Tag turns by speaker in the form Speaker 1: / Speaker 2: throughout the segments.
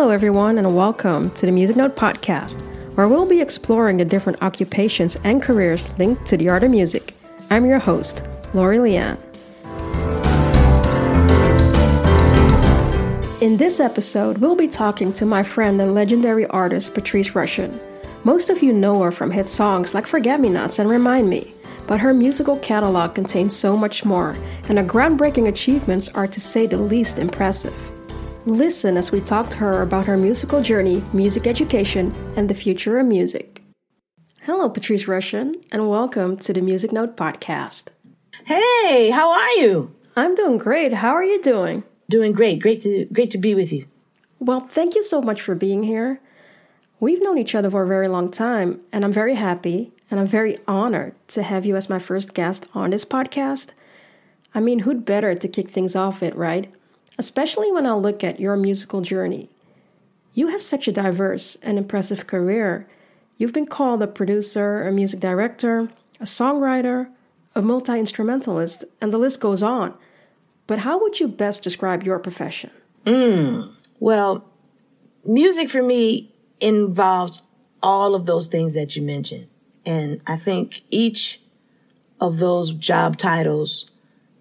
Speaker 1: Hello, everyone, and welcome to the Music Note Podcast, where we'll be exploring the different occupations and careers linked to the art of music. I'm your host, Lori Leanne. In this episode, we'll be talking to my friend and legendary artist Patrice Rushen. Most of you know her from hit songs like Forget Me Nots and Remind Me, but her musical catalog contains so much more, and her groundbreaking achievements are to say the least impressive. Listen as we talk to her about her musical journey, music education, and the future of music. Hello, Patrice Rushen, and welcome to the Music Note Podcast.
Speaker 2: Hey, how are you?
Speaker 1: I'm doing great. How are you doing?
Speaker 2: Doing great. Great to great to be with you.
Speaker 1: Well, thank you so much for being here. We've known each other for a very long time, and I'm very happy and I'm very honored to have you as my first guest on this podcast. I mean, who'd better to kick things off it, right? Especially when I look at your musical journey. You have such a diverse and impressive career. You've been called a producer, a music director, a songwriter, a multi instrumentalist, and the list goes on. But how would you best describe your profession?
Speaker 2: Mm, well, music for me involves all of those things that you mentioned. And I think each of those job titles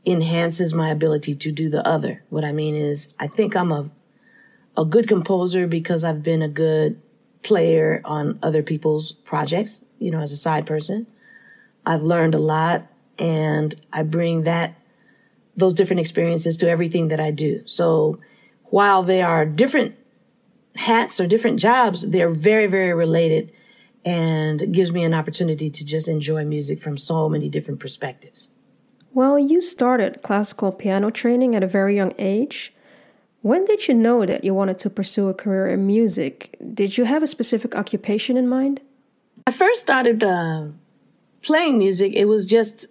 Speaker 2: enhances my ability to do the other. What I mean is, I think I'm a, a good composer because I've been a good player on other people's projects, you know, as a side person. I've learned a lot and I bring that those different experiences to everything that I do. So while they are different hats or different jobs, they're very, very related and gives me an opportunity to just enjoy music from so many different perspectives.
Speaker 1: Well, you started classical piano training at a very young age. When did you know that you wanted to pursue a career in music? Did you have a specific occupation in mind?
Speaker 2: I first started uh, playing music. It was just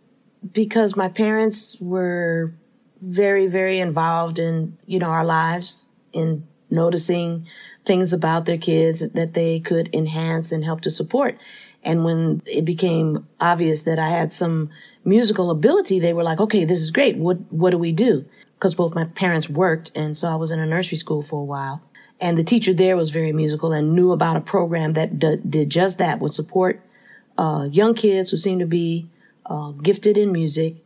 Speaker 2: because my parents were very, very involved in, you know, our lives, in noticing things about their kids that they could enhance and help to support. And when it became obvious that I had some musical ability, they were like, okay, this is great. What, what do we do? Because both my parents worked. And so I was in a nursery school for a while. And the teacher there was very musical and knew about a program that d- did just that, would support uh, young kids who seemed to be uh, gifted in music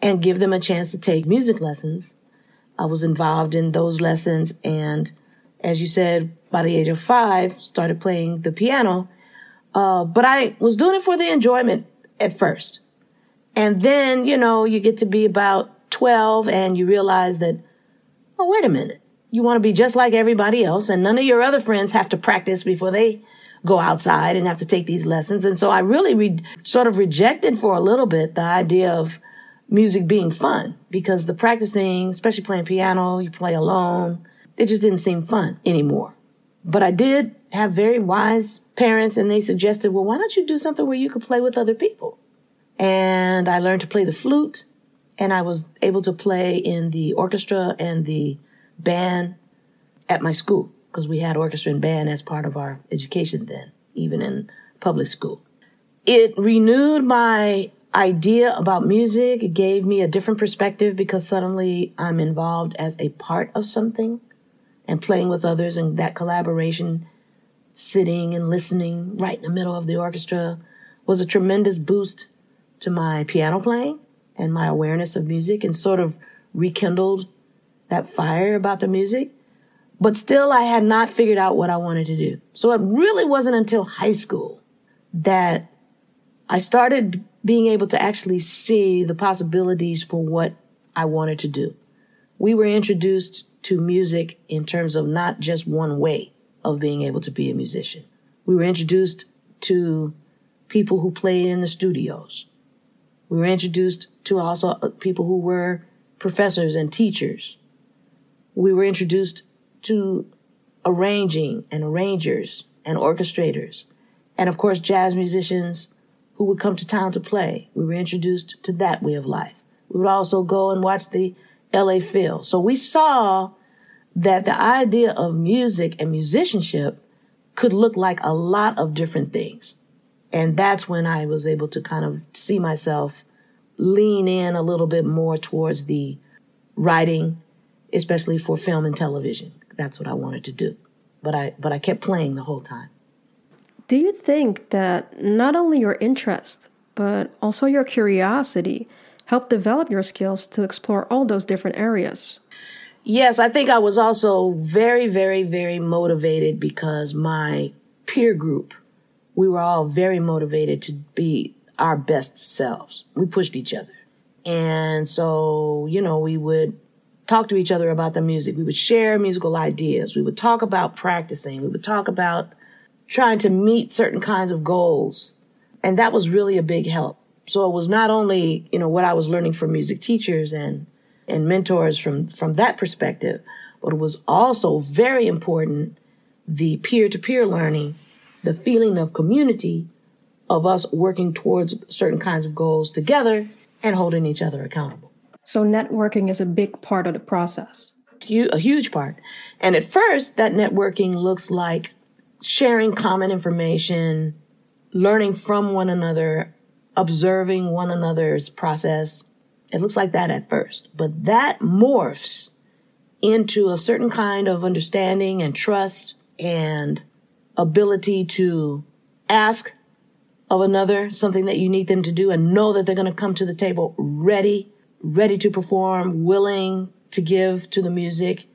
Speaker 2: and give them a chance to take music lessons. I was involved in those lessons and as you said, by the age of five, started playing the piano. Uh, but I was doing it for the enjoyment at first. And then, you know, you get to be about 12 and you realize that, oh, wait a minute. You want to be just like everybody else and none of your other friends have to practice before they go outside and have to take these lessons. And so I really re- sort of rejected for a little bit the idea of music being fun because the practicing, especially playing piano, you play alone. It just didn't seem fun anymore. But I did have very wise parents and they suggested, well, why don't you do something where you could play with other people? And I learned to play the flute and I was able to play in the orchestra and the band at my school because we had orchestra and band as part of our education then, even in public school. It renewed my idea about music. It gave me a different perspective because suddenly I'm involved as a part of something and playing with others and that collaboration, sitting and listening right in the middle of the orchestra was a tremendous boost to my piano playing and my awareness of music and sort of rekindled that fire about the music. But still, I had not figured out what I wanted to do. So it really wasn't until high school that I started being able to actually see the possibilities for what I wanted to do. We were introduced to music in terms of not just one way of being able to be a musician. We were introduced to people who played in the studios. We were introduced to also uh, people who were professors and teachers. We were introduced to arranging and arrangers and orchestrators. And of course, jazz musicians who would come to town to play. We were introduced to that way of life. We would also go and watch the LA Phil. So we saw that the idea of music and musicianship could look like a lot of different things. And that's when I was able to kind of see myself lean in a little bit more towards the writing, especially for film and television. That's what I wanted to do. but I but I kept playing the whole time.
Speaker 1: Do you think that not only your interest, but also your curiosity helped develop your skills to explore all those different areas?
Speaker 2: Yes, I think I was also very, very, very motivated because my peer group, we were all very motivated to be our best selves. We pushed each other. And so, you know, we would talk to each other about the music. We would share musical ideas. We would talk about practicing. We would talk about trying to meet certain kinds of goals. And that was really a big help. So it was not only, you know, what I was learning from music teachers and and mentors from, from that perspective. But it was also very important the peer to peer learning, the feeling of community, of us working towards certain kinds of goals together and holding each other accountable.
Speaker 1: So, networking is a big part of the process.
Speaker 2: A huge part. And at first, that networking looks like sharing common information, learning from one another, observing one another's process, it looks like that at first, but that morphs into a certain kind of understanding and trust and ability to ask of another something that you need them to do and know that they're going to come to the table ready, ready to perform, willing to give to the music,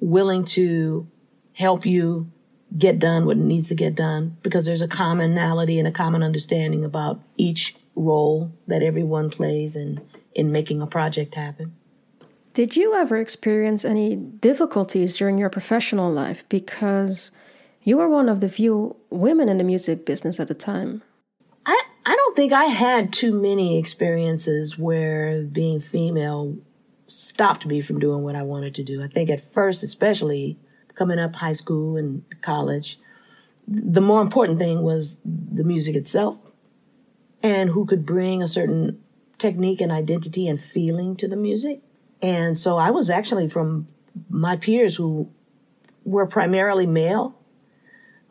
Speaker 2: willing to help you get done what needs to get done because there's a commonality and a common understanding about each role that everyone plays in in making a project happen.
Speaker 1: Did you ever experience any difficulties during your professional life because you were one of the few women in the music business at the time?
Speaker 2: I, I don't think I had too many experiences where being female stopped me from doing what I wanted to do. I think at first, especially coming up high school and college, the more important thing was the music itself and who could bring a certain technique and identity and feeling to the music. And so I was actually from my peers who were primarily male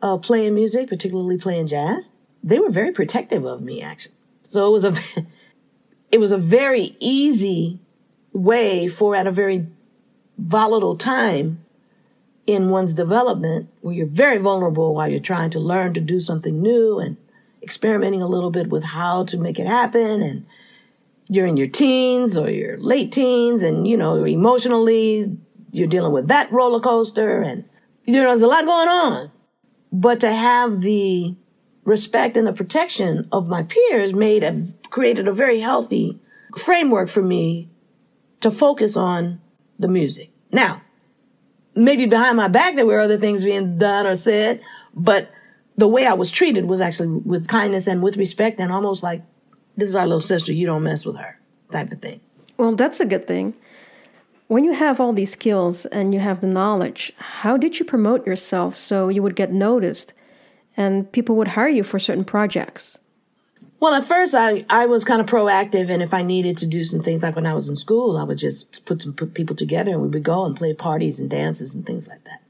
Speaker 2: uh, playing music, particularly playing jazz. They were very protective of me, actually. So it was a, it was a very easy way for at a very volatile time in one's development where you're very vulnerable while you're trying to learn to do something new and experimenting a little bit with how to make it happen and you're in your teens or your late teens and, you know, emotionally you're dealing with that roller coaster and, you know, there's a lot going on. But to have the respect and the protection of my peers made a, created a very healthy framework for me to focus on the music. Now, maybe behind my back there were other things being done or said, but the way I was treated was actually with kindness and with respect and almost like this is our little sister, you don't mess with her, type of thing.
Speaker 1: Well, that's a good thing. When you have all these skills and you have the knowledge, how did you promote yourself so you would get noticed and people would hire you for certain projects?
Speaker 2: Well, at first I, I was kind of proactive and if I needed to do some things like when I was in school, I would just put some people together and we would go and play parties and dances and things like that.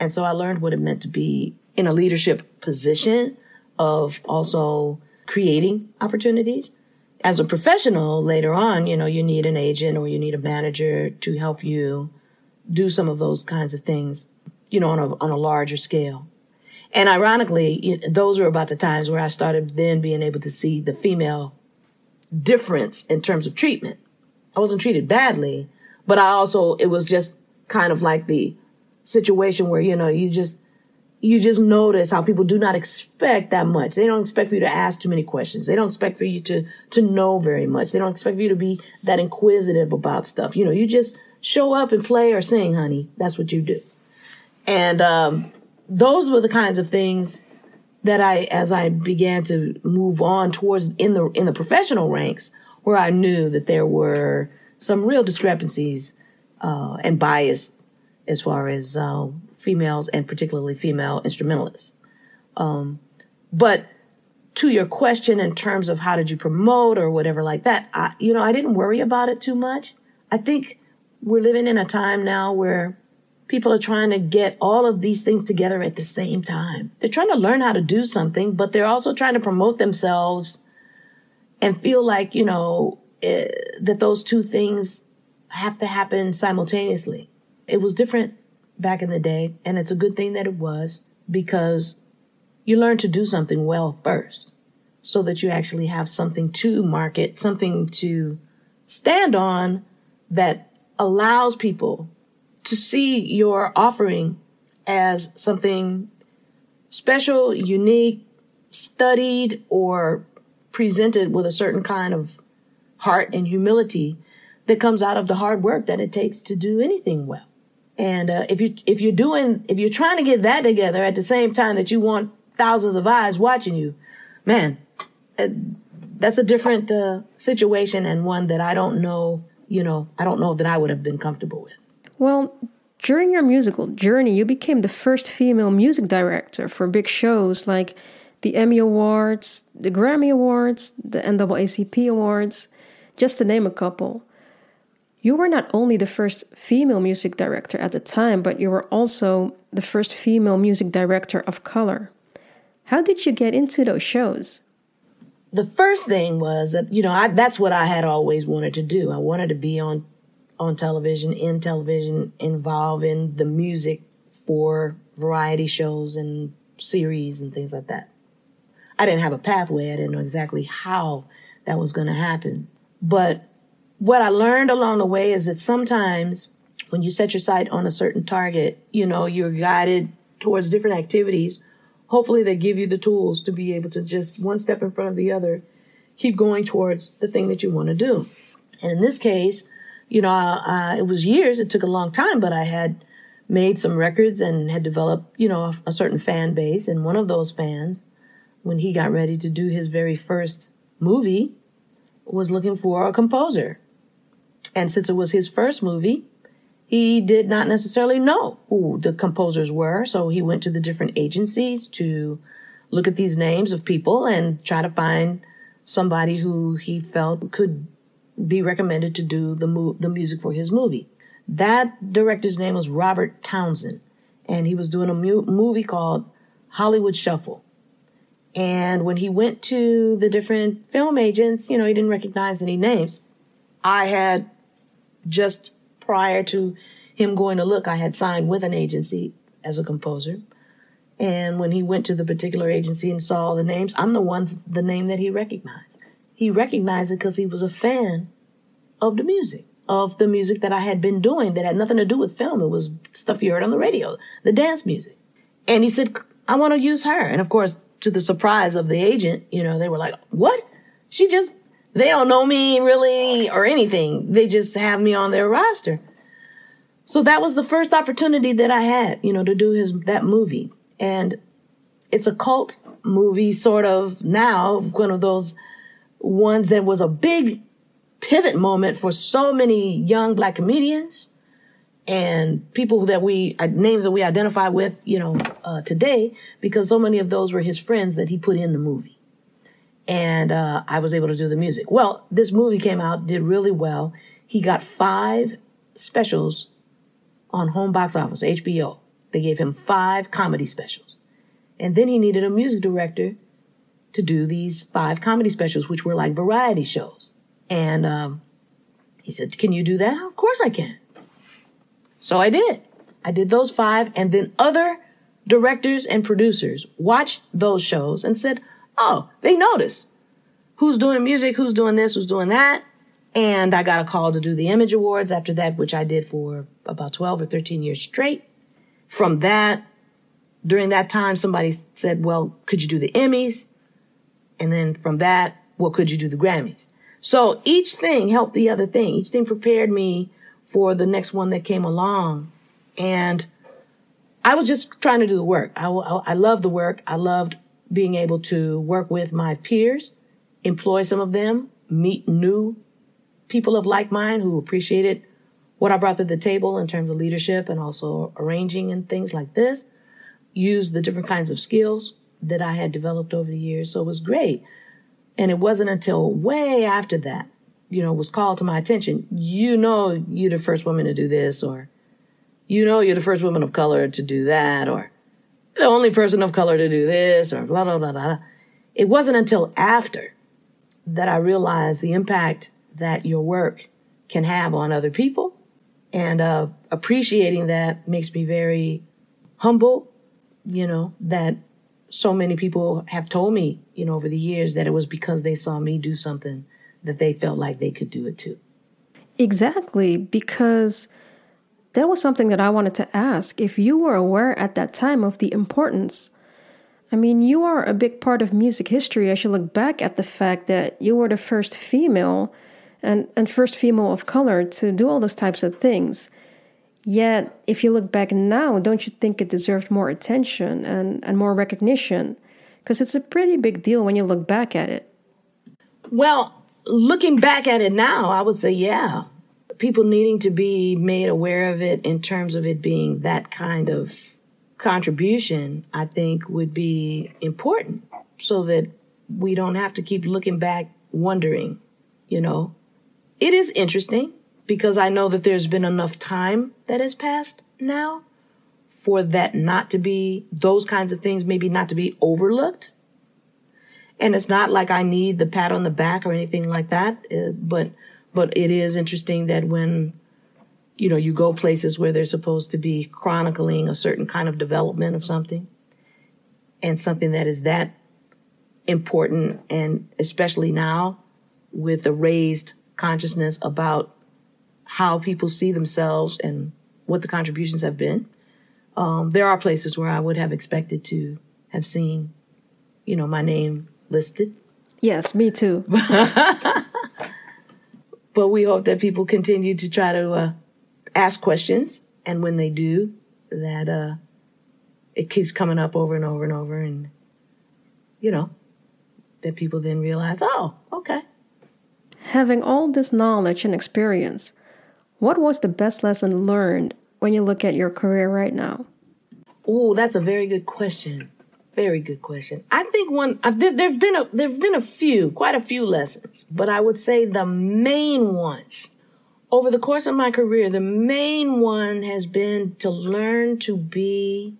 Speaker 2: And so I learned what it meant to be in a leadership position of also creating opportunities. As a professional later on, you know, you need an agent or you need a manager to help you do some of those kinds of things, you know, on a, on a larger scale. And ironically, those were about the times where I started then being able to see the female difference in terms of treatment. I wasn't treated badly, but I also, it was just kind of like the situation where, you know, you just, you just notice how people do not expect that much. They don't expect for you to ask too many questions. They don't expect for you to, to know very much. They don't expect for you to be that inquisitive about stuff. You know, you just show up and play or sing, honey. That's what you do. And, um, those were the kinds of things that I, as I began to move on towards in the, in the professional ranks where I knew that there were some real discrepancies, uh, and bias as far as, uh, females and particularly female instrumentalists. Um, but to your question in terms of how did you promote or whatever like that, I, you know, I didn't worry about it too much. I think we're living in a time now where people are trying to get all of these things together at the same time. They're trying to learn how to do something, but they're also trying to promote themselves and feel like, you know, eh, that those two things have to happen simultaneously. It was different back in the day, and it's a good thing that it was because you learn to do something well first so that you actually have something to market, something to stand on that allows people to see your offering as something special, unique, studied, or presented with a certain kind of heart and humility that comes out of the hard work that it takes to do anything well. And uh, if you if you're doing if you're trying to get that together at the same time that you want thousands of eyes watching you, man, uh, that's a different uh, situation and one that I don't know. You know, I don't know that I would have been comfortable with.
Speaker 1: Well, during your musical journey, you became the first female music director for big shows like the Emmy Awards, the Grammy Awards, the NAACP Awards, just to name a couple. You were not only the first female music director at the time, but you were also the first female music director of color. How did you get into those shows?
Speaker 2: The first thing was that, you know, I, that's what I had always wanted to do. I wanted to be on on television, in television, involved in the music for variety shows and series and things like that. I didn't have a pathway. I didn't know exactly how that was going to happen. But what I learned along the way is that sometimes when you set your sight on a certain target, you know, you're guided towards different activities. Hopefully they give you the tools to be able to just one step in front of the other, keep going towards the thing that you want to do. And in this case, you know, uh, it was years. It took a long time, but I had made some records and had developed, you know, a, a certain fan base. And one of those fans, when he got ready to do his very first movie, was looking for a composer. And since it was his first movie, he did not necessarily know who the composers were. So he went to the different agencies to look at these names of people and try to find somebody who he felt could be recommended to do the mo- the music for his movie. That director's name was Robert Townsend, and he was doing a mu- movie called Hollywood Shuffle. And when he went to the different film agents, you know, he didn't recognize any names. I had just prior to him going to look, I had signed with an agency as a composer. And when he went to the particular agency and saw all the names, I'm the one, the name that he recognized. He recognized it because he was a fan of the music, of the music that I had been doing that had nothing to do with film. It was stuff you heard on the radio, the dance music. And he said, I want to use her. And of course, to the surprise of the agent, you know, they were like, what? She just they don't know me really or anything. They just have me on their roster. So that was the first opportunity that I had, you know, to do his that movie. And it's a cult movie sort of now, one of those ones that was a big pivot moment for so many young black comedians and people that we uh, names that we identify with, you know, uh, today because so many of those were his friends that he put in the movie and uh, I was able to do the music. Well, this movie came out, did really well. He got five specials on home box office, HBO. They gave him five comedy specials. And then he needed a music director to do these five comedy specials, which were like variety shows. And um, he said, Can you do that? Of course I can. So I did. I did those five, and then other directors and producers watched those shows and said, Oh, they notice who's doing music, who's doing this, who's doing that. And I got a call to do the Image Awards after that, which I did for about 12 or 13 years straight. From that, during that time, somebody said, well, could you do the Emmys? And then from that, well, could you do the Grammys? So each thing helped the other thing. Each thing prepared me for the next one that came along. And I was just trying to do the work. I, I, I loved the work. I loved being able to work with my peers, employ some of them, meet new people of like mind who appreciated what I brought to the table in terms of leadership and also arranging and things like this, use the different kinds of skills that I had developed over the years. So it was great. And it wasn't until way after that, you know, was called to my attention. You know, you're the first woman to do this, or you know, you're the first woman of color to do that, or the only person of color to do this or blah, blah, blah, blah. It wasn't until after that I realized the impact that your work can have on other people And uh, appreciating that makes me very humble, you know, that so many people have told me, you know, over the years that it was because they saw me do something that they felt like they could do it too.
Speaker 1: Exactly, because that was something that I wanted to ask. If you were aware at that time of the importance, I mean, you are a big part of music history as you look back at the fact that you were the first female and, and first female of color to do all those types of things. Yet, if you look back now, don't you think it deserved more attention and, and more recognition? Because it's a pretty big deal when you look back at it.
Speaker 2: Well, looking back at it now, I would say, yeah, people needing to be made aware of it in terms of it being that kind of contribution, I think would be important so that we don't have to keep looking back wondering, you know, it is interesting because I know that there's been enough time that has passed now for that not to be, those kinds of things maybe not to be overlooked. And it's not like I need the pat on the back or anything like that, uh, but, but it is interesting that when, you know, you go places where they're supposed to be chronicling a certain kind of development of something and something that is that important and especially now with the raised consciousness about how people see themselves and what the contributions have been. Um, there are places where I would have expected to have seen, you know, my name listed.
Speaker 1: Yes, me too.
Speaker 2: but we hope that people continue to try to uh, ask questions, and when they do, that uh, it keeps coming up over and over and over, and you know, that people then realize, oh, okay,
Speaker 1: Having all this knowledge and experience, what was the best lesson learned when you look at your career right now?
Speaker 2: Oh, that's a very good question. Very good question. I think one uh, there, there've been a there've been a few, quite a few lessons, but I would say the main ones over the course of my career, the main one has been to learn to be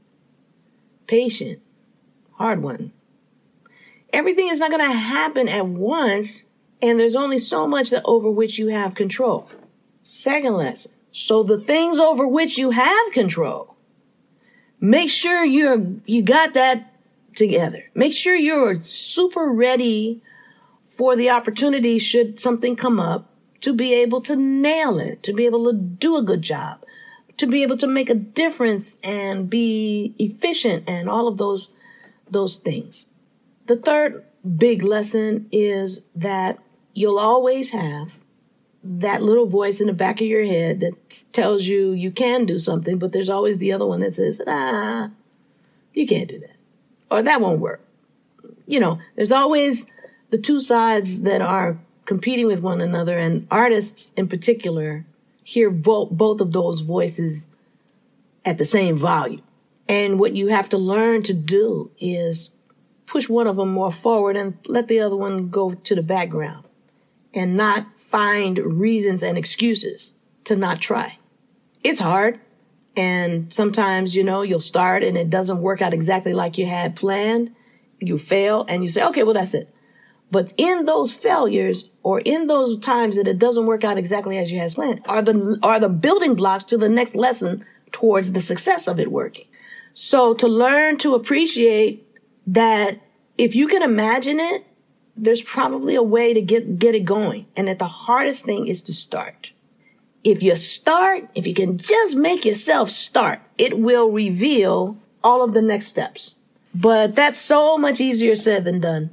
Speaker 2: patient. Hard one. Everything is not going to happen at once, and there's only so much that over which you have control. Second lesson. So the things over which you have control, make sure you're, you got that together. Make sure you're super ready for the opportunity should something come up to be able to nail it, to be able to do a good job, to be able to make a difference and be efficient and all of those, those things. The third big lesson is that you'll always have that little voice in the back of your head that tells you you can do something, but there's always the other one that says, ah, you can't do that. Or that won't work. You know, there's always the two sides that are competing with one another, and artists in particular hear both, both of those voices at the same volume. And what you have to learn to do is push one of them more forward and let the other one go to the background and not find reasons and excuses to not try. It's hard. And sometimes, you know, you'll start and it doesn't work out exactly like you had planned. You fail and you say, okay, well, that's it. But in those failures or in those times that it doesn't work out exactly as you had planned are the, are the building blocks to the next lesson towards the success of it working. So to learn to appreciate that if you can imagine it, there's probably a way to get, get it going. And that the hardest thing is to start. If you start, if you can just make yourself start, it will reveal all of the next steps. But that's so much easier said than done.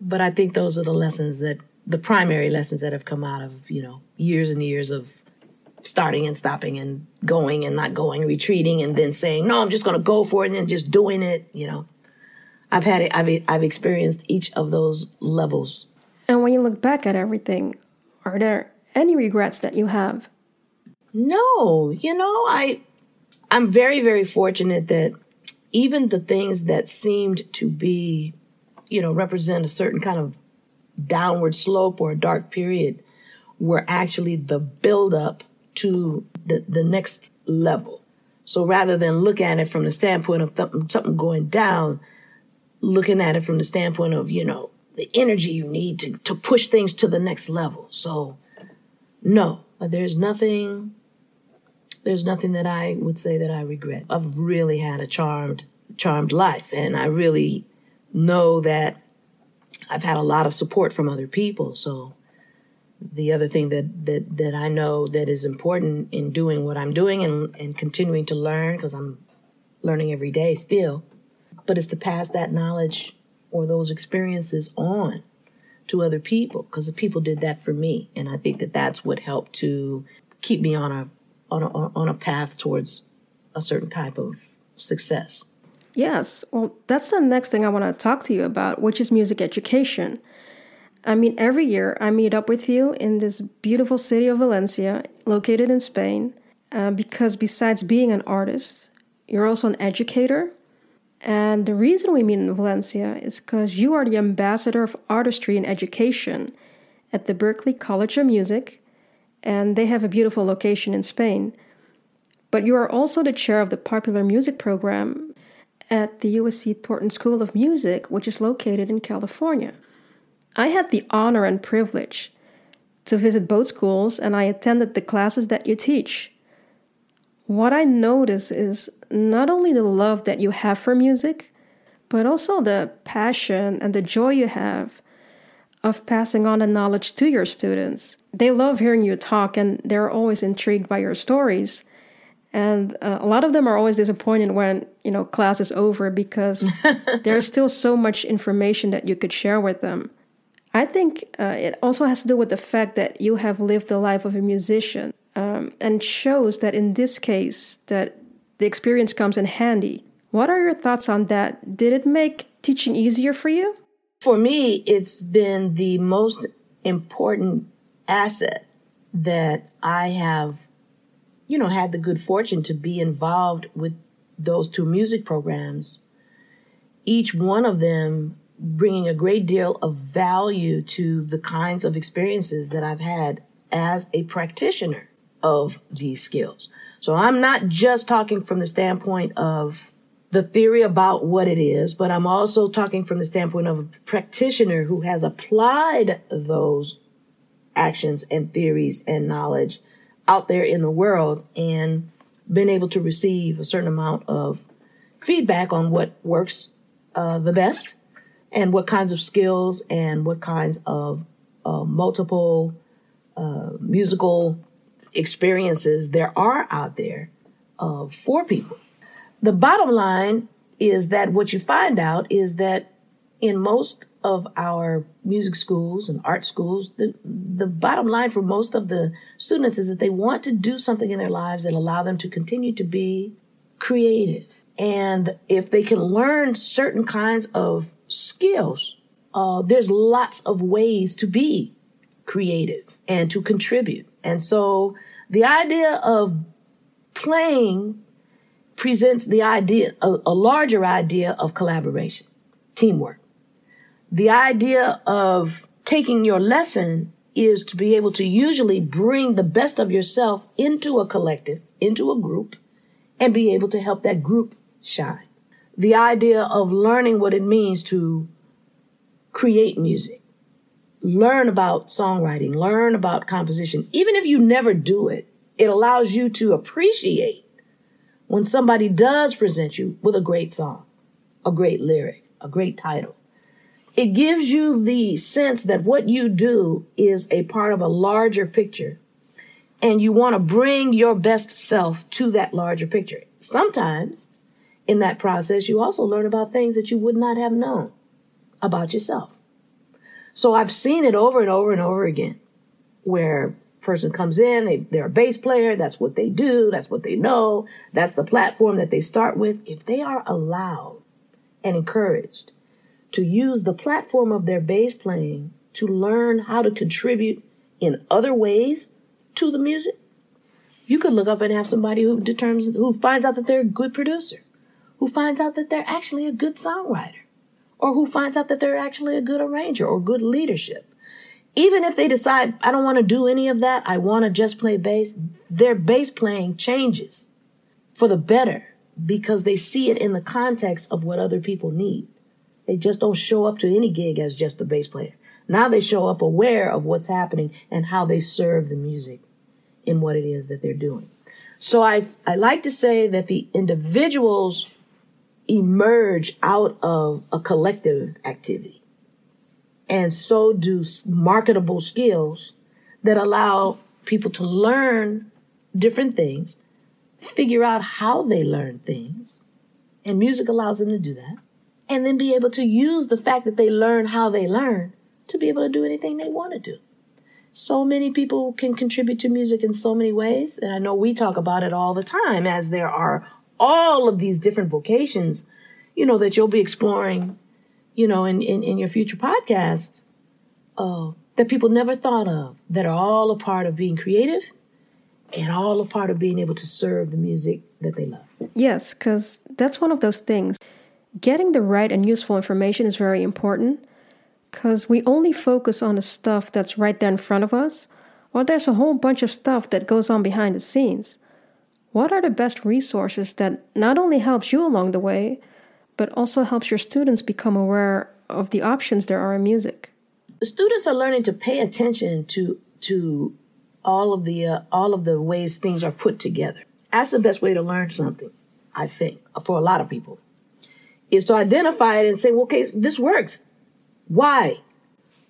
Speaker 2: But I think those are the lessons that, the primary lessons that have come out of, you know, years and years of starting and stopping and going and not going, retreating and then saying, no, I'm just going to go for it and then just doing it, you know. I've had it. I've I've experienced each of those levels.
Speaker 1: And when you look back at everything, are there any regrets that you have?
Speaker 2: No, you know, I I'm very very fortunate that even the things that seemed to be, you know, represent a certain kind of downward slope or a dark period were actually the build up to the, the next level. So rather than look at it from the standpoint of th- something going down, looking at it from the standpoint of, you know, the energy you need to, to push things to the next level. So, no, there's nothing There's nothing that I would say that I regret. I've really had a charmed, charmed life, and I really know that I've had a lot of support from other people. So the other thing that that that I know that is important in doing what I'm doing and and continuing to learn because I'm learning every day still, but is to pass that knowledge or those experiences on to other people because the people did that for me, and I think that that's what helped to keep me on a on a on a path towards a certain type of success.
Speaker 1: Yes, well, that's the next thing I want to talk to you about, which is music education. I mean, every year I meet up with you in this beautiful city of Valencia, located in Spain, uh, because besides being an artist, you're also an educator. And the reason we meet in Valencia is because you are the ambassador of artistry and education at the Berklee College of Music, and they have a beautiful location in Spain. But you are also the chair of the popular music program at the USC Thornton School of Music, which is located in California. I had the honor and privilege to visit both schools and I attended the classes that you teach. What I notice is not only the love that you have for music, but also the passion and the joy you have of passing on the knowledge to your students. They love hearing you talk and they're always intrigued by your stories. And uh, a lot of them are always disappointed when, you know, class is over because there's still so much information that you could share with them. I think uh, it also has to do with the fact that you have lived the life of a musician um, and shows that in this case that the experience comes in handy. What are your thoughts on that? Did it make teaching easier for you?
Speaker 2: For me, it's been the most important asset that I have, you know, had the good fortune to be involved with those two music programs. Each one of them bringing a great deal of value to the kinds of experiences that I've had as a practitioner of these skills. So I'm not just talking from the standpoint of the theory about what it is, but I'm also talking from the standpoint of a practitioner who has applied those actions and theories and knowledge out there in the world and been able to receive a certain amount of feedback on what works uh, the best and what kinds of skills and what kinds of uh, multiple uh, musical experiences there are out there uh, for people. The bottom line is that what you find out is that in most of our music schools and art schools, the, the bottom line for most of the students is that they want to do something in their lives that allow them to continue to be creative. And if they can learn certain kinds of skills. Uh, there's lots of ways to be creative and to contribute. And so the idea of playing presents the idea, a, a larger idea of collaboration, teamwork. The idea of taking your lesson is to be able to usually bring the best of yourself into a collective, into a group, and be able to help that group shine the idea of learning what it means to create music, learn about songwriting, learn about composition. Even if you never do it, it allows you to appreciate when somebody does present you with a great song, a great lyric, a great title. It gives you the sense that what you do is a part of a larger picture and you want to bring your best self to that larger picture. Sometimes in that process, you also learn about things that you would not have known about yourself. So I've seen it over and over and over again where person comes in, they, they're a bass player, that's what they do, that's what they know, that's the platform that they start with. If they are allowed and encouraged to use the platform of their bass playing to learn how to contribute in other ways to the music, you could look up and have somebody who determines, who finds out that they're a good producer who finds out that they're actually a good songwriter or who finds out that they're actually a good arranger or good leadership. Even if they decide, I don't want to do any of that, I want to just play bass, their bass playing changes for the better because they see it in the context of what other people need. They just don't show up to any gig as just a bass player. Now they show up aware of what's happening and how they serve the music in what it is that they're doing. So I, I like to say that the individuals emerge out of a collective activity. And so do marketable skills that allow people to learn different things, figure out how they learn things, and music allows them to do that, and then be able to use the fact that they learn how they learn to be able to do anything they want to do. So many people can contribute to music in so many ways, and I know we talk about it all the time as there are all of these different vocations, you know, that you'll be exploring, you know, in, in, in your future podcasts, uh, that people never thought of, that are all a part of being creative and all a part of being able to serve the music that they love.
Speaker 1: Yes, because that's one of those things. Getting the right and useful information is very important because we only focus on the stuff that's right there in front of us, while there's a whole bunch of stuff that goes on behind the scenes. What are the best resources that not only helps you along the way, but also helps your students become aware of the options there are in music?
Speaker 2: The students are learning to pay attention to to all of the uh, all of the ways things are put together. That's the best way to learn something, I think, for a lot of people, is to identify it and say, well, okay, this works. Why?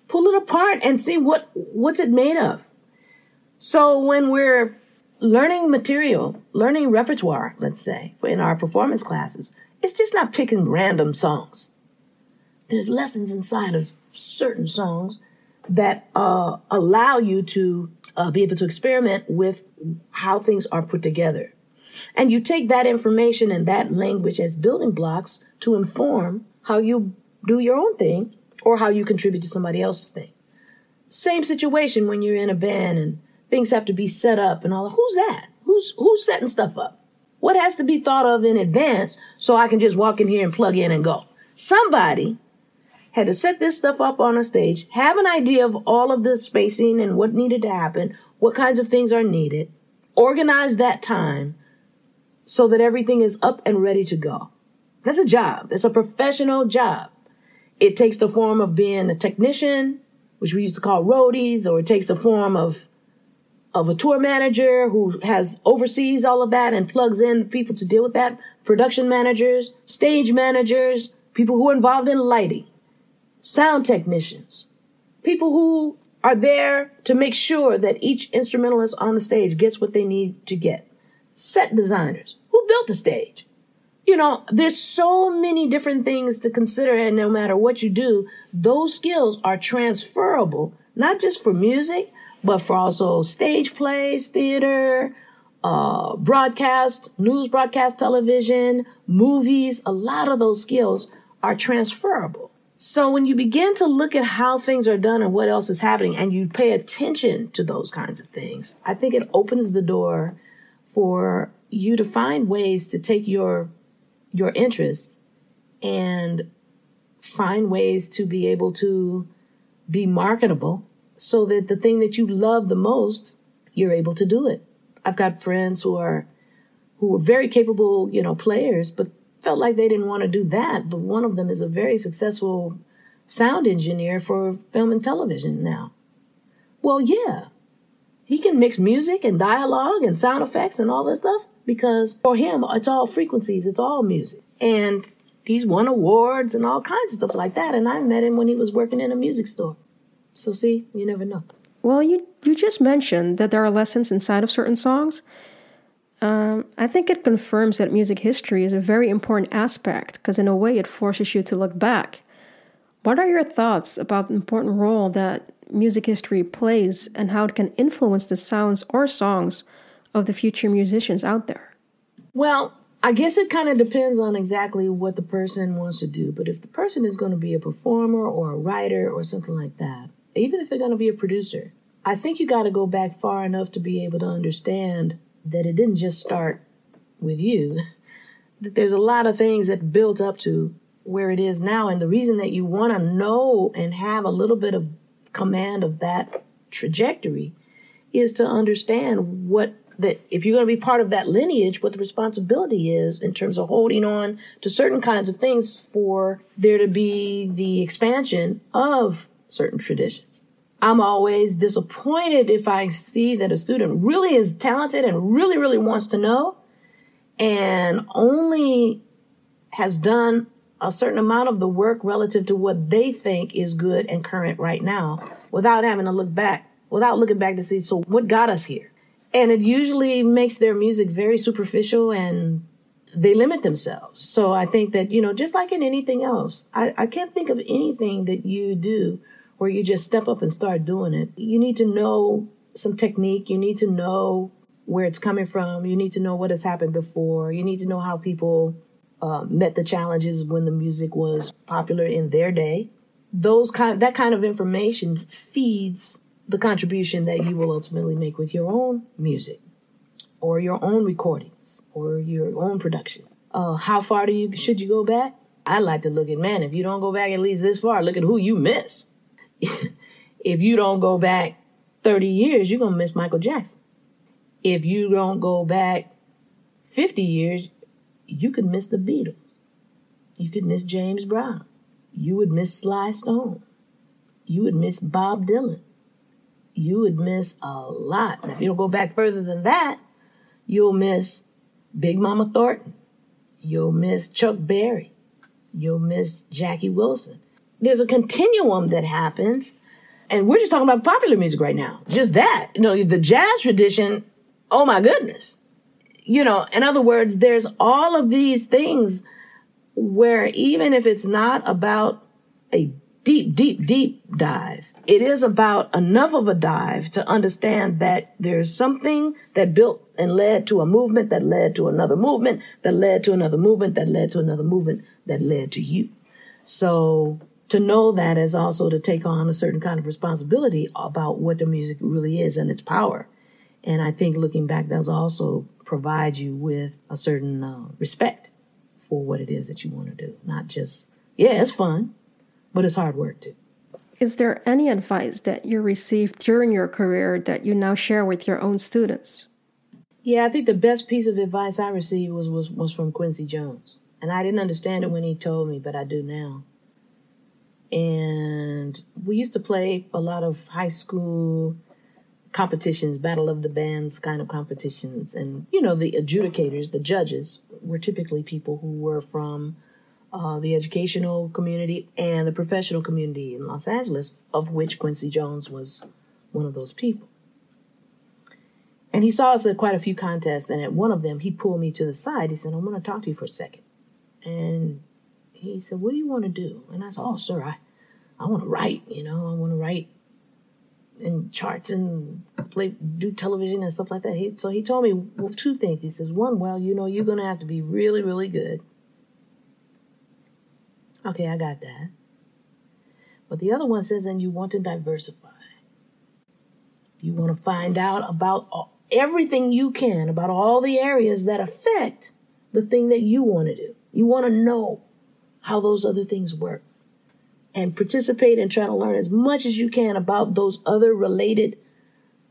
Speaker 2: Pull it apart and see what what's it made of. So when we're learning material, learning repertoire, let's say, in our performance classes, it's just not picking random songs. There's lessons inside of certain songs that uh, allow you to uh, be able to experiment with how things are put together. And you take that information and that language as building blocks to inform how you do your own thing or how you contribute to somebody else's thing. Same situation when you're in a band and things have to be set up and all. Who's that? Who's who's setting stuff up? What has to be thought of in advance so I can just walk in here and plug in and go? Somebody had to set this stuff up on a stage, have an idea of all of the spacing and what needed to happen, what kinds of things are needed, organize that time so that everything is up and ready to go. That's a job. It's a professional job. It takes the form of being a technician, which we used to call roadies, or it takes the form of of a tour manager who has oversees all of that and plugs in people to deal with that, production managers, stage managers, people who are involved in lighting, sound technicians, people who are there to make sure that each instrumentalist on the stage gets what they need to get. Set designers. Who built the stage? You know, there's so many different things to consider, and no matter what you do, those skills are transferable, not just for music, but for also stage plays, theater, uh, broadcast, news broadcast television, movies. A lot of those skills are transferable. So when you begin to look at how things are done and what else is happening, and you pay attention to those kinds of things, I think it opens the door for you to find ways to take your your interests and find ways to be able to be marketable so that the thing that you love the most, you're able to do it. I've got friends who are who are very capable, you know, players, but felt like they didn't want to do that. But one of them is a very successful sound engineer for film and television now. Well, yeah, he can mix music and dialogue and sound effects and all this stuff because for him, it's all frequencies, it's all music. And he's won awards and all kinds of stuff like that. And I met him when he was working in a music store. So, see, you never know.
Speaker 1: Well, you, you just mentioned that there are lessons inside of certain songs. Um, I think it confirms that music history is a very important aspect because, in a way, it forces you to look back. What are your thoughts about the important role that music history plays and how it can influence the sounds or songs of the future musicians out there?
Speaker 2: Well, I guess it kind of depends on exactly what the person wants to do. But if the person is going to be a performer or a writer or something like that, even if they're going to be a producer, I think you got to go back far enough to be able to understand that it didn't just start with you. That there's a lot of things that built up to where it is now. And the reason that you want to know and have a little bit of command of that trajectory is to understand what that if you're going to be part of that lineage, what the responsibility is in terms of holding on to certain kinds of things for there to be the expansion of certain traditions. I'm always disappointed if I see that a student really is talented and really, really wants to know and only has done a certain amount of the work relative to what they think is good and current right now without having to look back, without looking back to see, so what got us here? And it usually makes their music very superficial and they limit themselves. So I think that, you know, just like in anything else, I, I can't think of anything that you do where you just step up and start doing it. You need to know some technique. You need to know where it's coming from. You need to know what has happened before. You need to know how people uh, met the challenges when the music was popular in their day. Those kind, that kind of information feeds the contribution that you will ultimately make with your own music, or your own recordings, or your own production. Uh, how far do you should you go back? I like to look at man. If you don't go back at least this far, look at who you miss. if you don't go back 30 years, you're gonna miss Michael Jackson. If you don't go back 50 years, you could miss the Beatles. You could miss James Brown. You would miss Sly Stone. You would miss Bob Dylan. You would miss a lot. If you don't go back further than that, you'll miss Big Mama Thornton. You'll miss Chuck Berry. You'll miss Jackie Wilson. There's a continuum that happens. And we're just talking about popular music right now. Just that. You know, the jazz tradition, oh my goodness you know, in other words, there's all of these things where even if it's not about a deep, deep, deep dive, it is about enough of a dive to understand that there's something that built and led to a movement that led to another movement that led to another movement that led to another movement that led to you. So to know that is also to take on a certain kind of responsibility about what the music really is and its power. And I think looking back, that's also provide you with a certain uh, respect for what it is that you want to do. Not just, yeah, it's fun, but it's hard work too.
Speaker 1: Is there any advice that you received during your career that you now share with your own students?
Speaker 2: Yeah, I think the best piece of advice I received was, was, was from Quincy Jones. And I didn't understand it when he told me, but I do now. And we used to play a lot of high school competitions, battle of the bands kind of competitions. And, you know, the adjudicators, the judges, were typically people who were from uh, the educational community and the professional community in Los Angeles, of which Quincy Jones was one of those people. And he saw us at quite a few contests, and at one of them, he pulled me to the side. He said, I'm going to talk to you for a second. And he said, What do you want to do? And I said, Oh, sir, I, I want to write, you know, I want to write and charts and play do television and stuff like that. He, so he told me well, two things. He says, one, well, you know, you're gonna have to be really, really good. Okay, I got that. But the other one says, and you want to diversify. You want to find out about all, everything you can about all the areas that affect the thing that you want to do. You want to know how those other things work and participate and try to learn as much as you can about those other related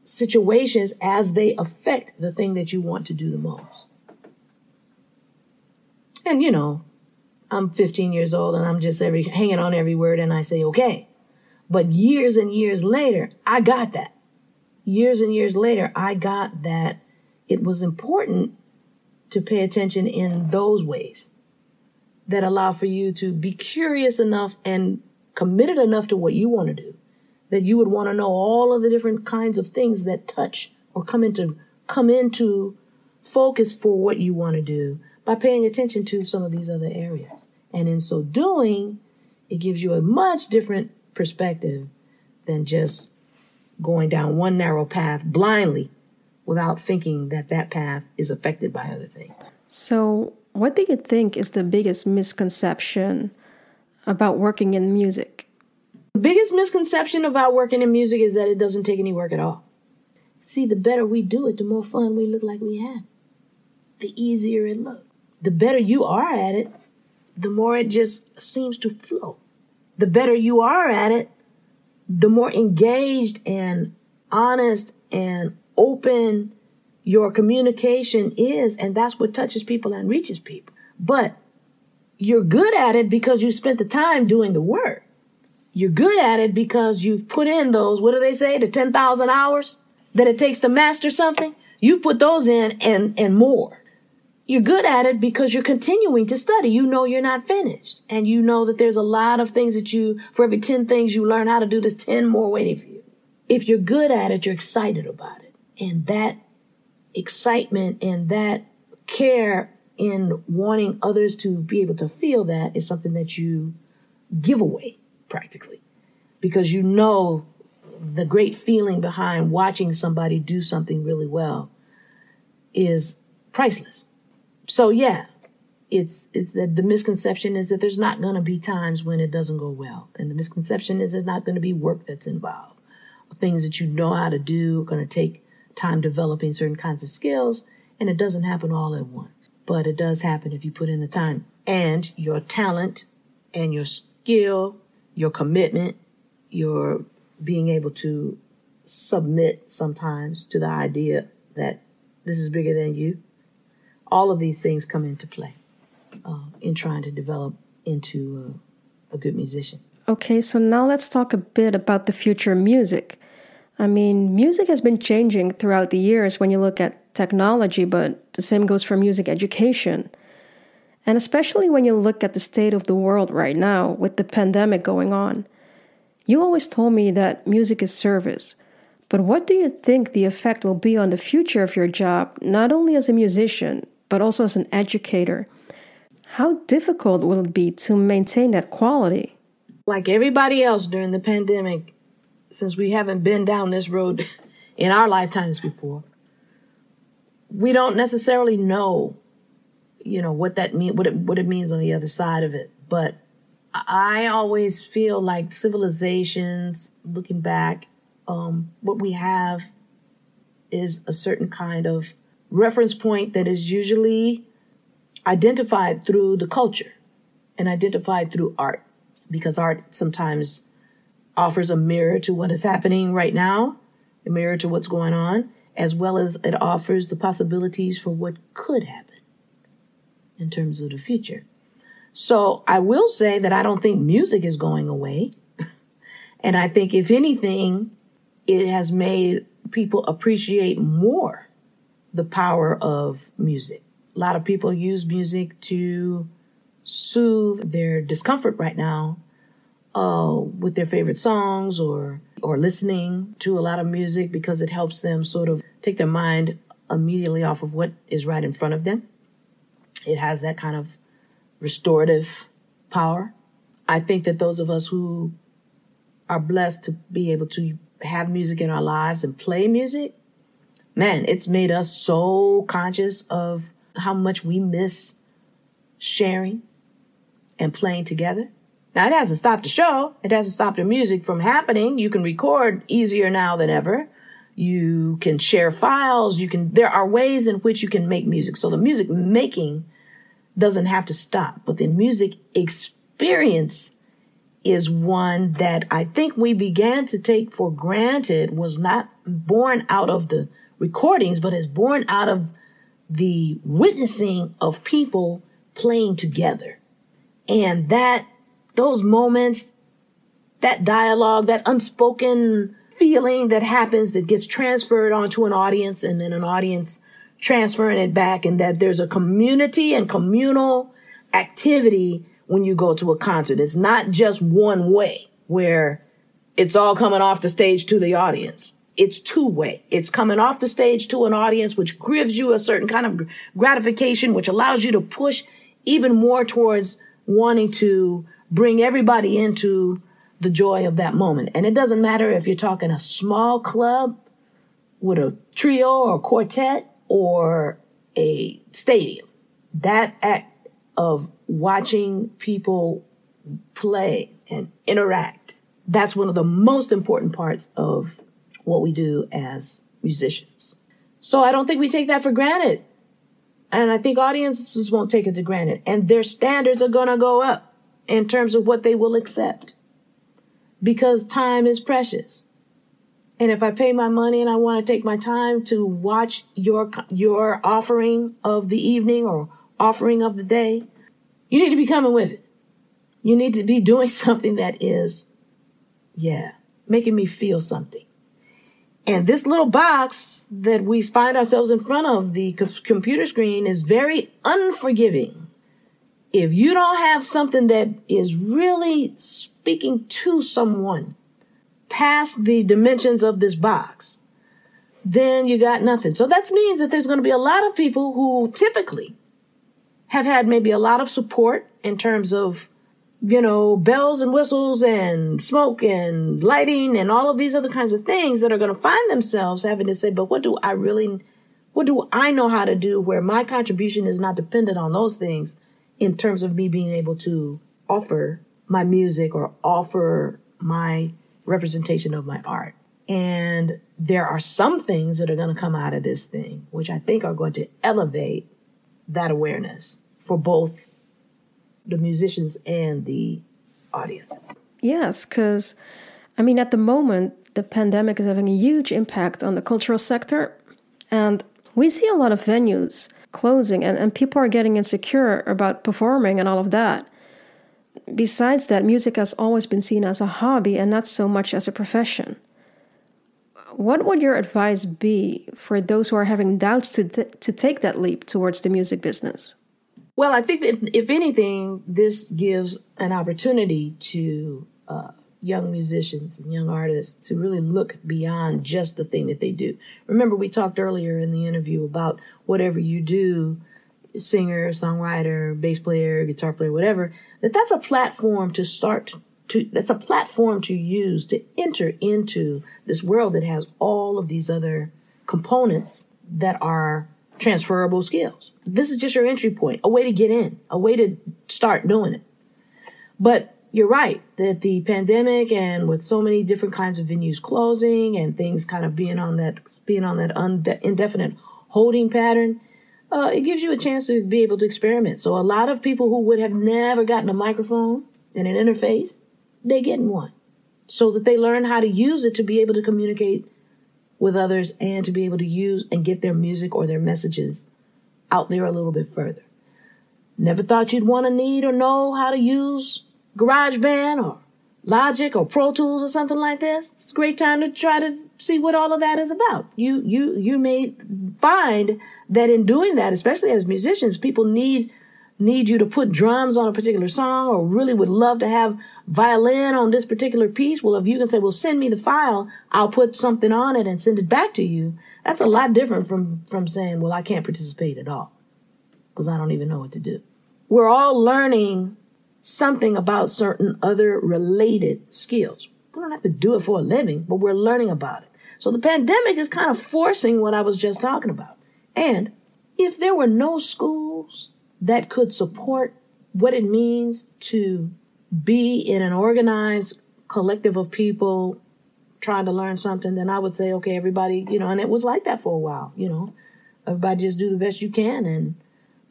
Speaker 2: situations as they affect the thing that you want to do the most. And you know, I'm 15 years old and I'm just every hanging on every word and I say okay. But years and years later, I got that. Years and years later, I got that it was important to pay attention in those ways that allow for you to be curious enough and committed enough to what you want to do that you would want to know all of the different kinds of things that touch or come into come into focus for what you want to do by paying attention to some of these other areas. And in so doing, it gives you a much different perspective than just going down one narrow path blindly without thinking that that path is affected by other things.
Speaker 1: So, what do you think is the biggest misconception about working in music?
Speaker 2: The biggest misconception about working in music is that it doesn't take any work at all. See, the better we do it, the more fun we look like we have. The easier it looks. The better you are at it, the more it just seems to flow. The better you are at it, the more engaged and honest and open your communication is, and that's what touches people and reaches people. But you're good at it because you spent the time doing the work. You're good at it because you've put in those, what do they say, the 10,000 hours that it takes to master something? You put those in and, and more. You're good at it because you're continuing to study. You know you're not finished. And you know that there's a lot of things that you, for every 10 things you learn how to do, there's 10 more waiting for you. If you're good at it, you're excited about it. And that excitement and that care in wanting others to be able to feel that is something that you give away practically. Because you know the great feeling behind watching somebody do something really well is priceless. So yeah, it's it's the, the misconception is that there's not going to be times when it doesn't go well, and the misconception is there's not going to be work that's involved, things that you know how to do are going to take time developing certain kinds of skills, and it doesn't happen all at once. But it does happen if you put in the time and your talent and your skill, your commitment, your being able to submit sometimes to the idea that this is bigger than you. All of these things come into play uh, in trying to develop into a, a good musician.
Speaker 1: Okay, so now let's talk a bit about the future of music. I mean, music has been changing throughout the years when you look at technology, but the same goes for music education. And especially when you look at the state of the world right now with the pandemic going on. You always told me that music is service. But what do you think the effect will be on the future of your job, not only as a musician, but also as an educator? How difficult will it be to maintain that quality?
Speaker 2: Like everybody else during the pandemic, since we haven't been down this road in our lifetimes before, we don't necessarily know, you know, what that mean, what it, what it means on the other side of it. But I always feel like civilizations, looking back, um, what we have is a certain kind of reference point that is usually identified through the culture and identified through art because art sometimes offers a mirror to what is happening right now, a mirror to what's going on, as well as it offers the possibilities for what could happen in terms of the future. So I will say that I don't think music is going away. and I think if anything, it has made people appreciate more the power of music. A lot of people use music to soothe their discomfort right now uh, with their favorite songs or or listening to a lot of music because it helps them sort of take their mind immediately off of what is right in front of them. It has that kind of restorative power. I think that those of us who are blessed to be able to have music in our lives and play music, man, it's made us so conscious of how much we miss sharing and playing together. Now, it hasn't stopped the show. It hasn't stopped the music from happening. You can record easier now than ever. You can share files. You can, there are ways in which you can make music. So the music making doesn't have to stop, but the music experience is one that I think we began to take for granted was not born out of the recordings, but is born out of the witnessing of people playing together. And that those moments, that dialogue, that unspoken feeling that happens that gets transferred onto an audience and then an audience transferring it back and that there's a community and communal activity when you go to a concert. It's not just one way where it's all coming off the stage to the audience. It's two way. It's coming off the stage to an audience, which gives you a certain kind of gratification, which allows you to push even more towards wanting to bring everybody into the joy of that moment. And it doesn't matter if you're talking a small club with a trio or a quartet or a stadium. That act of watching people play and interact, that's one of the most important parts of what we do as musicians. So I don't think we take that for granted. And I think audiences won't take it for granted. And their standards are going to go up in terms of what they will accept because time is precious. And if I pay my money and I want to take my time to watch your your offering of the evening or offering of the day, you need to be coming with it. You need to be doing something that is Yeah, making me feel something. And this little box that we find ourselves in front of, the computer screen, is very unforgiving. If you don't have something that is really speaking to someone past the dimensions of this box, then you got nothing. So that means that there's going to be a lot of people who typically have had maybe a lot of support in terms of you know, bells and whistles and smoke and lighting and all of these other kinds of things that are going to find themselves having to say, but what do I really, what do I know how to do where my contribution is not dependent on those things in terms of me being able to offer my music or offer my representation of my art. And there are some things that are going to come out of this thing, which I think are going to elevate that awareness for both the musicians and the audiences.
Speaker 1: Yes, because I mean, at the moment, the pandemic is having a huge impact on the cultural sector. And we see a lot of venues closing, and, and people are getting insecure about performing and all of that. Besides that, music has always been seen as a hobby and not so much as a profession. What would your advice be for those who are having doubts to, th- to take that leap towards the music business?
Speaker 2: Well, I think if, if anything, this gives an opportunity to uh, young musicians and young artists to really look beyond just the thing that they do. Remember, we talked earlier in the interview about whatever you do singer, songwriter, bass player, guitar player, whatever that that's a platform to start to that's a platform to use to enter into this world that has all of these other components that are transferable skills. This is just your entry point, a way to get in, a way to start doing it. But you're right that the pandemic and with so many different kinds of venues closing and things kind of being on that being on that unde- indefinite holding pattern, uh, it gives you a chance to be able to experiment. So a lot of people who would have never gotten a microphone and an interface, they get one, so that they learn how to use it to be able to communicate with others and to be able to use and get their music or their messages out there a little bit further. Never thought you'd want to need or know how to use GarageBand or Logic or Pro Tools or something like this. It's a great time to try to see what all of that is about. You you you may find that in doing that, especially as musicians, people need need you to put drums on a particular song or really would love to have violin on this particular piece, well, if you can say, well, send me the file, I'll put something on it and send it back to you. That's a lot different from, from saying, well, I can't participate at all because I don't even know what to do. We're all learning something about certain other related skills. We don't have to do it for a living, but we're learning about it. So the pandemic is kind of forcing what I was just talking about. And if there were no schools, that could support what it means to be in an organized collective of people trying to learn something, then I would say, okay, everybody, you know, and it was like that for a while, you know, everybody just do the best you can. And,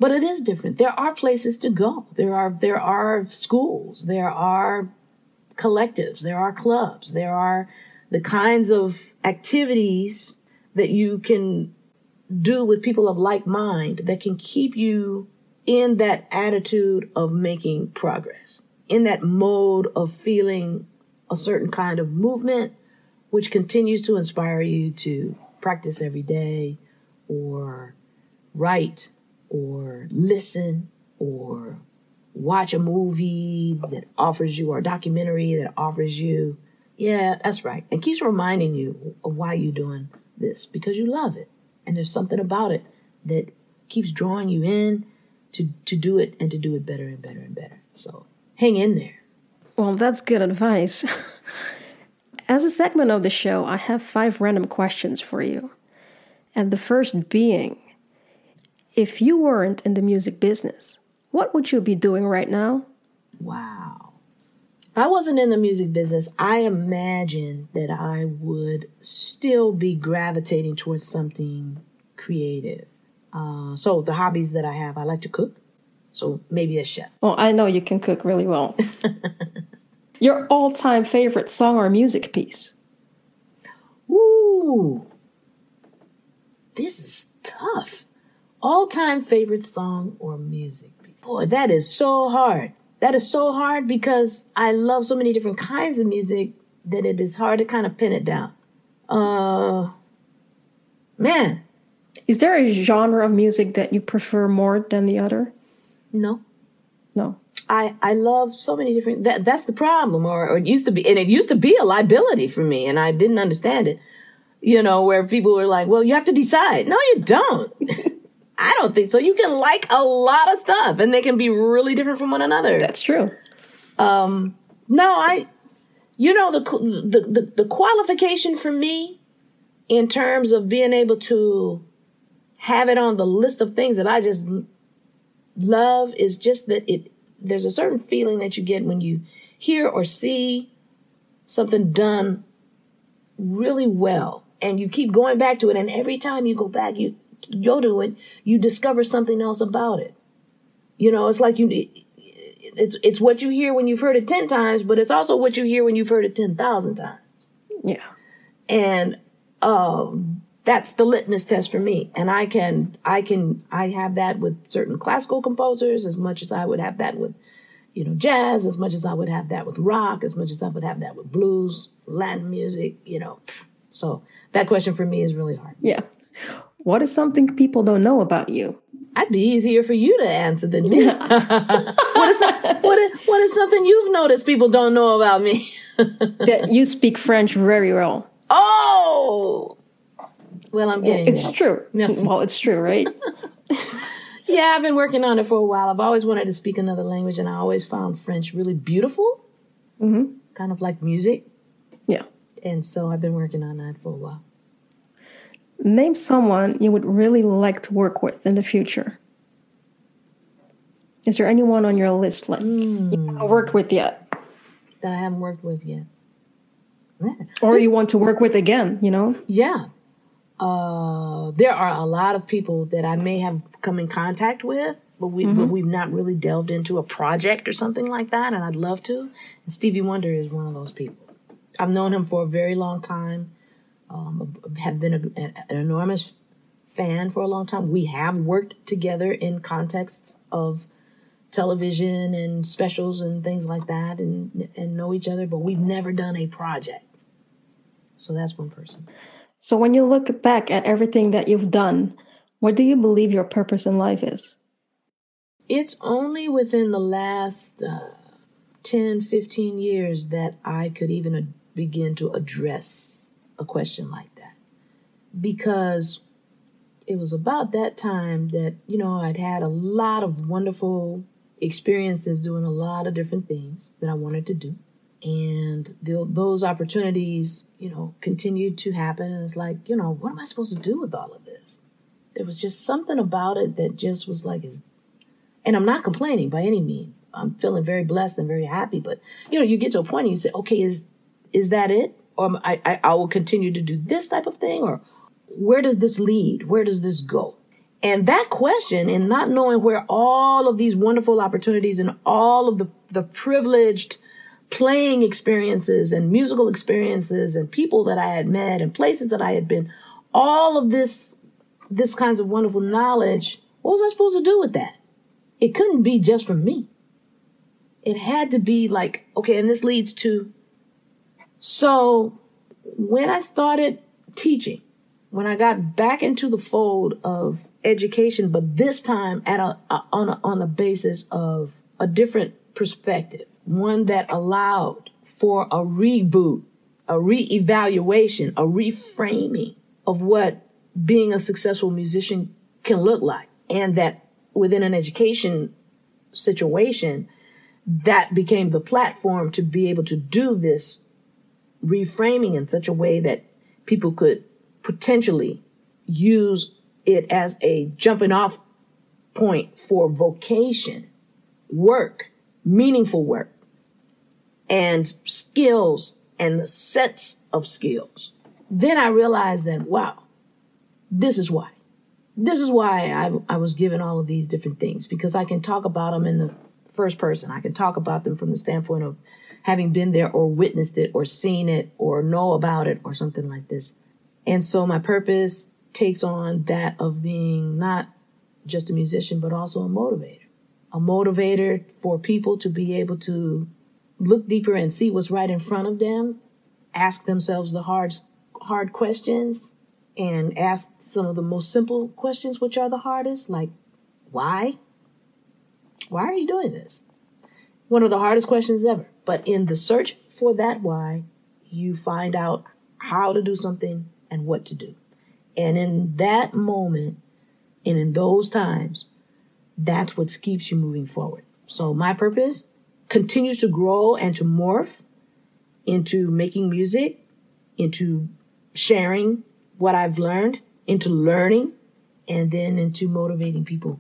Speaker 2: but it is different. There are places to go. There are, there are schools. There are collectives. There are clubs. There are the kinds of activities that you can do with people of like mind that can keep you in that attitude of making progress, in that mode of feeling a certain kind of movement, which continues to inspire you to practice every day or write or listen or watch a movie that offers you or a documentary that offers you yeah that's right and keeps reminding you of why you're doing this because you love it and there's something about it that keeps drawing you in to, to do it and to do it better and better and better. So hang in there.
Speaker 1: Well, that's good advice. As a segment of the show, I have five random questions for you. And the first being if you weren't in the music business, what would you be doing right now?
Speaker 2: Wow. If I wasn't in the music business, I imagine that I would still be gravitating towards something creative. Uh, so the hobbies that I have, I like to cook. So maybe a chef.
Speaker 1: Well, I know you can cook really well. Your all-time favorite song or music piece?
Speaker 2: Ooh, this is tough. All-time favorite song or music piece? Boy, that is so hard. That is so hard because I love so many different kinds of music that it is hard to kind of pin it down. Uh, man,
Speaker 1: Is there a genre of music that you prefer more than the other?
Speaker 2: no.
Speaker 1: No.
Speaker 2: I, I love so many different that that's the problem or, or it used to be and it used to be a liability for me and I didn't understand it. You know, where people were like, Well, you have to decide. No, you don't. I don't think so. You can like a lot of stuff and they can be really different from one another.
Speaker 1: That's true.
Speaker 2: Um, no, I, you know, the, the, the, the qualification for me in terms of being able to have it on the list of things that I just love is just that it, there's a certain feeling that you get when you hear or see something done really well and you keep going back to it. And every time you go back, you go to it, you discover something else about it. You know, it's like you, it's it's what you hear when you've heard it 10 times but it's also what you hear when you've heard it 10,000 times
Speaker 1: Yeah.
Speaker 2: and um that's the litmus test for me and i can i can i have that with certain classical composers as much as i would have that with you know jazz as much as i would have that with rock as much as i would have that with blues latin music you know so that question for me is really hard
Speaker 1: Yeah. What is something people don't know about you?
Speaker 2: I'd be easier for you to answer than me. what, is, what, is, what is something you've noticed people don't know about me?
Speaker 1: That you speak French very well.
Speaker 2: oh, well, I'm getting
Speaker 1: It's true.
Speaker 2: Merci.
Speaker 1: Well, it's true, right?
Speaker 2: Yeah, I've been working on it for a while. I've always wanted to speak another language, and I always found French really beautiful, mm-hmm. kind of like music.
Speaker 1: yeah.
Speaker 2: And so I've been working on that for a while.
Speaker 1: Name someone you would really like to work with in the future. Is there anyone on your list like you haven't worked with yet,
Speaker 2: That I haven't worked with yet.
Speaker 1: Or you want to work with again? You know,
Speaker 2: Yeah. Uh, there are a lot of people that I may have come in contact with, but we but we've not really delved into a project or something like that, and I'd love to. And Stevie Wonder is one of those people. I've known him for a very long time. Um, have been a, an enormous fan for a long time. We have worked together in contexts of television and specials and things like that, and and know each other, but we've never done a project. So that's one person.
Speaker 1: so when you look back at everything that you've done, what do you believe your purpose in life is?
Speaker 2: It's only within the last uh, 10, 15 years that I could even uh, begin to address a question like that. Because it was about that time that, you know, I'd had a lot of wonderful experiences doing a lot of different things that I wanted to do. And the, those opportunities, you know, continued to happen. And it's like, you know, what am I supposed to do with all of this? There was just something about it that just was like, is and I'm not complaining by any means. I'm feeling very blessed and very happy. But you know, you get to a point and you say, okay, is is that it? Am I, I I will continue to do this type of thing, or where does this lead? Where does this go? And that question, and not knowing where all of these wonderful opportunities and all of the the privileged playing experiences and musical experiences and people that I had met and places that I had been, all of this this kinds of wonderful knowledge, what was I supposed to do with that? it couldn't be just from me. It had to be like, okay, and this leads to. So when I started teaching, when I got back into the fold of education, but this time at a, on a, on the basis of a different perspective, one that allowed for a reboot, a reevaluation, a reframing of what being a successful musician can look like, and that within an education situation, that became the platform to be able to do this reframing in such a way that people could potentially use it as a jumping off point for vocation, work, meaningful work, and skills and sets of skills. Then I realized that, wow, this is why this is why I, I was given all of these different things because I can talk about them in the first person. I can talk about them from the standpoint of having been there or witnessed it or seen it or know about it or something like this. And so my purpose takes on that of being not just a musician, but also a motivator. A motivator for people to be able to look deeper and see what's right in front of them ask themselves the hard, hard questions and ask some of the most simple questions, which are the hardest, like why? Why are you doing this? One of the hardest questions ever. But in the search for that why, you find out how to do something and what to do. And in that moment, and in those times, that's what keeps you moving forward. So my purpose continues to grow and to morph into making music, into sharing what I've learned, into learning, and then into motivating people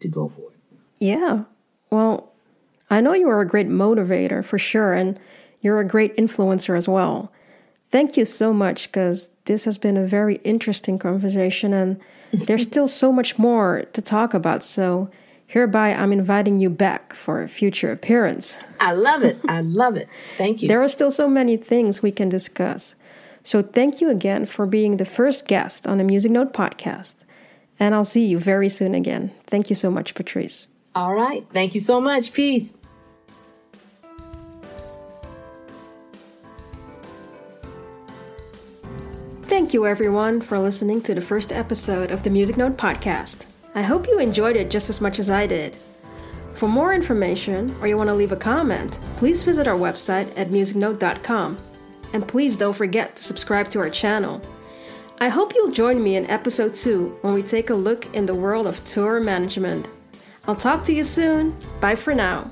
Speaker 2: to go for it.
Speaker 1: Yeah. Well, I know you are a great motivator for sure, and you're a great influencer as well. Thank you so much because this has been a very interesting conversation, and there's still so much more to talk about. So, hereby, I'm inviting you back for a future appearance.
Speaker 2: I love it. I love it. Thank you.
Speaker 1: There are still so many things we can discuss. So, thank you again for being the first guest on the Music Note podcast. And I'll see you very soon again. Thank you so much, Patrice.
Speaker 2: All right. Thank you so much. Peace.
Speaker 1: Thank you, everyone, for listening to the first episode of the Music Note podcast. I hope you enjoyed it just as much as I did. For more information or you want to leave a comment, please visit our website at musicnote.com. And please don't forget to subscribe to our channel. I hope you'll join me in episode 2 when we take a look in the world of tour management. I'll talk to you soon. Bye for now.